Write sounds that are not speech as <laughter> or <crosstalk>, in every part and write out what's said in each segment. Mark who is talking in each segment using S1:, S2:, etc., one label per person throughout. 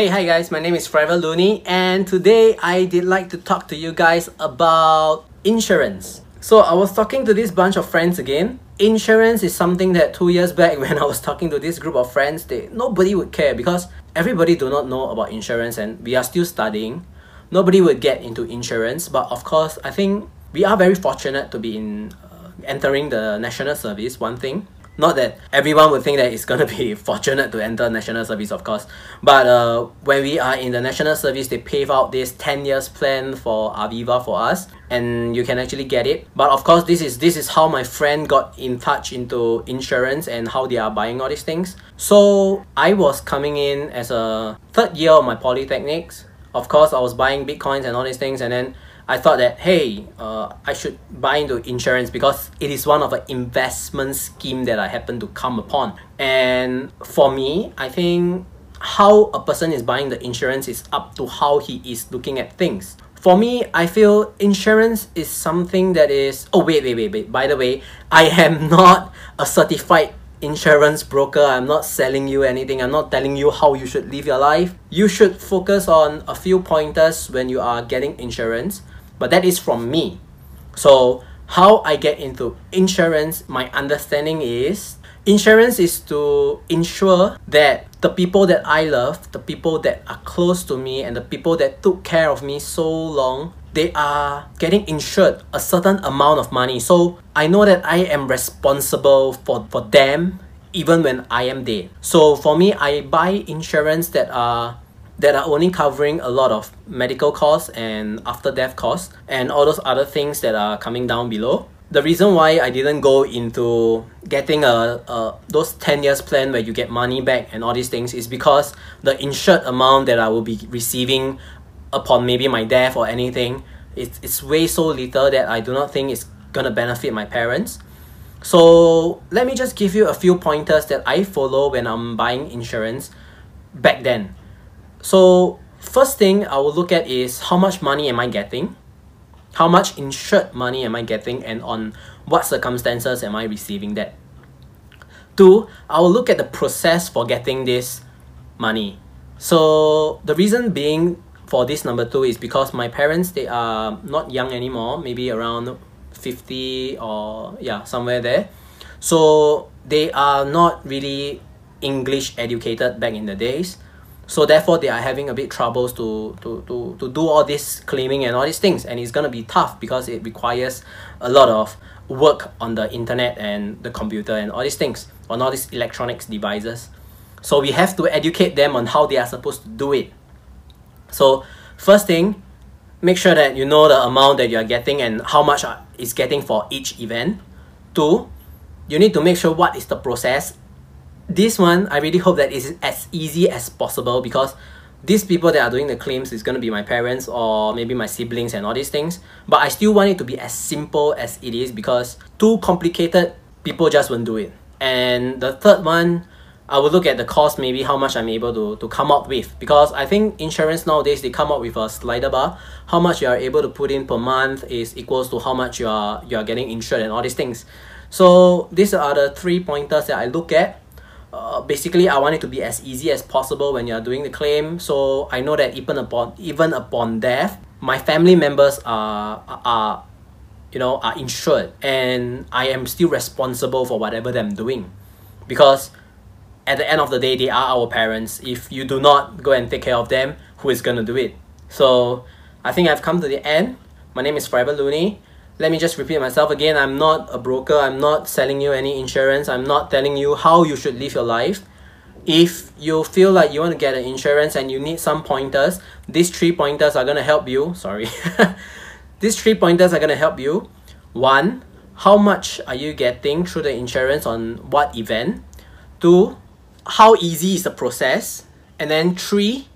S1: Hey, hi guys, my name is Forever Looney and today I did like to talk to you guys about insurance. So I was talking to this bunch of friends again. Insurance is something that two years back <laughs> when I was talking to this group of friends, they nobody would care because everybody do not know about insurance and we are still studying. Nobody would get into insurance, but of course, I think we are very fortunate to be in uh, entering the national service, one thing. Not that everyone would think that it's gonna <laughs> be fortunate to enter national service, of course. But uh, when we are in the national service, they pave out this 10 years plan for Aviva for us and you can actually get it. But of course, this is this is how my friend got in touch into insurance and how they are buying all these things. So I was coming in as a third year of my polytechnics. Of course, I was buying bitcoins and all these things and then I thought that hey, uh, I should buy into insurance because it is one of the investment scheme that I happen to come upon. And for me, I think how a person is buying the insurance is up to how he is looking at things. For me, I feel insurance is something that is. Oh wait, wait, wait, wait. By the way, I am <laughs> not a certified insurance broker. I'm not selling you anything. I'm not telling you how you should live your life. You should focus on a few pointers when you are getting insurance but that is from me. So how I get into insurance, my understanding is insurance is to ensure that the people that I love, the people that are close to me, and the people that took care of me so long, they are getting insured a certain amount of money. So I know that I am responsible for, for them even when I am dead. So for me, I buy insurance that are that are only covering a lot of medical costs and after death costs and all those other things that are coming down below. The reason why I didn't go into getting a, a those 10 years plan where you get money back and all these things is because the insured amount that I will be receiving upon maybe my death or anything it's, it's way so little that I do not think it's gonna benefit my parents. So let me just give you a few pointers that I follow when I'm buying insurance back then. So first thing I will look at is how much money am I getting? How much insured money am I getting and on what circumstances am I receiving that? Two, I will look at the process for getting this money. So the reason being for this number two is because my parents they are not young anymore, maybe around 50 or yeah, somewhere there. So they are not really English educated back in the days so therefore they are having a bit troubles to, to, to, to do all this claiming and all these things. And it's gonna be tough because it requires a lot of work on the internet and the computer and all these things on all these electronics devices. So we have to educate them on how they are supposed to do it. So first thing make sure that you know the amount that you are getting and how much is getting for each event. Two you need to make sure what is the process this one I really hope that is as easy as possible because these people that are doing the claims is going to be my parents or maybe my siblings and all these things. But I still want it to be as simple as it is because too complicated people just won't do it. And the third one I will look at the cost maybe how much I'm able to, to come up with. Because I think insurance nowadays they come up with a slider bar. How much you are able to put in per month is equals to how much you are you are getting insured and all these things. So these are the three pointers that I look at uh, basically I want it to be as easy as possible when you're doing the claim. So I know that even upon even upon death my family members are are you know are insured. And I am still responsible for whatever I'm doing. Because at the end of the day they are our parents. If you do not go and take care of them who is gonna do it? So I think I've come to the end. My name is Forever Looney let me just repeat myself again. I'm not a broker. I'm not selling you any insurance. I'm not telling you how you should live your life. If you feel like you want to get an insurance and you need some pointers these three pointers are going to help you. Sorry. <laughs> These three pointers are going to help you. One how much are you getting through the insurance on what event? Two how easy is the process? And then three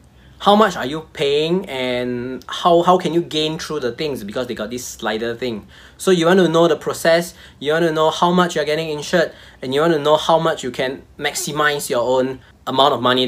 S1: how much are you paying and how, how can you gain through the things because they got this slider thing. So you want to know the process, you want to know how much you're getting insured, and you want to know how much you can maximize your own amount of money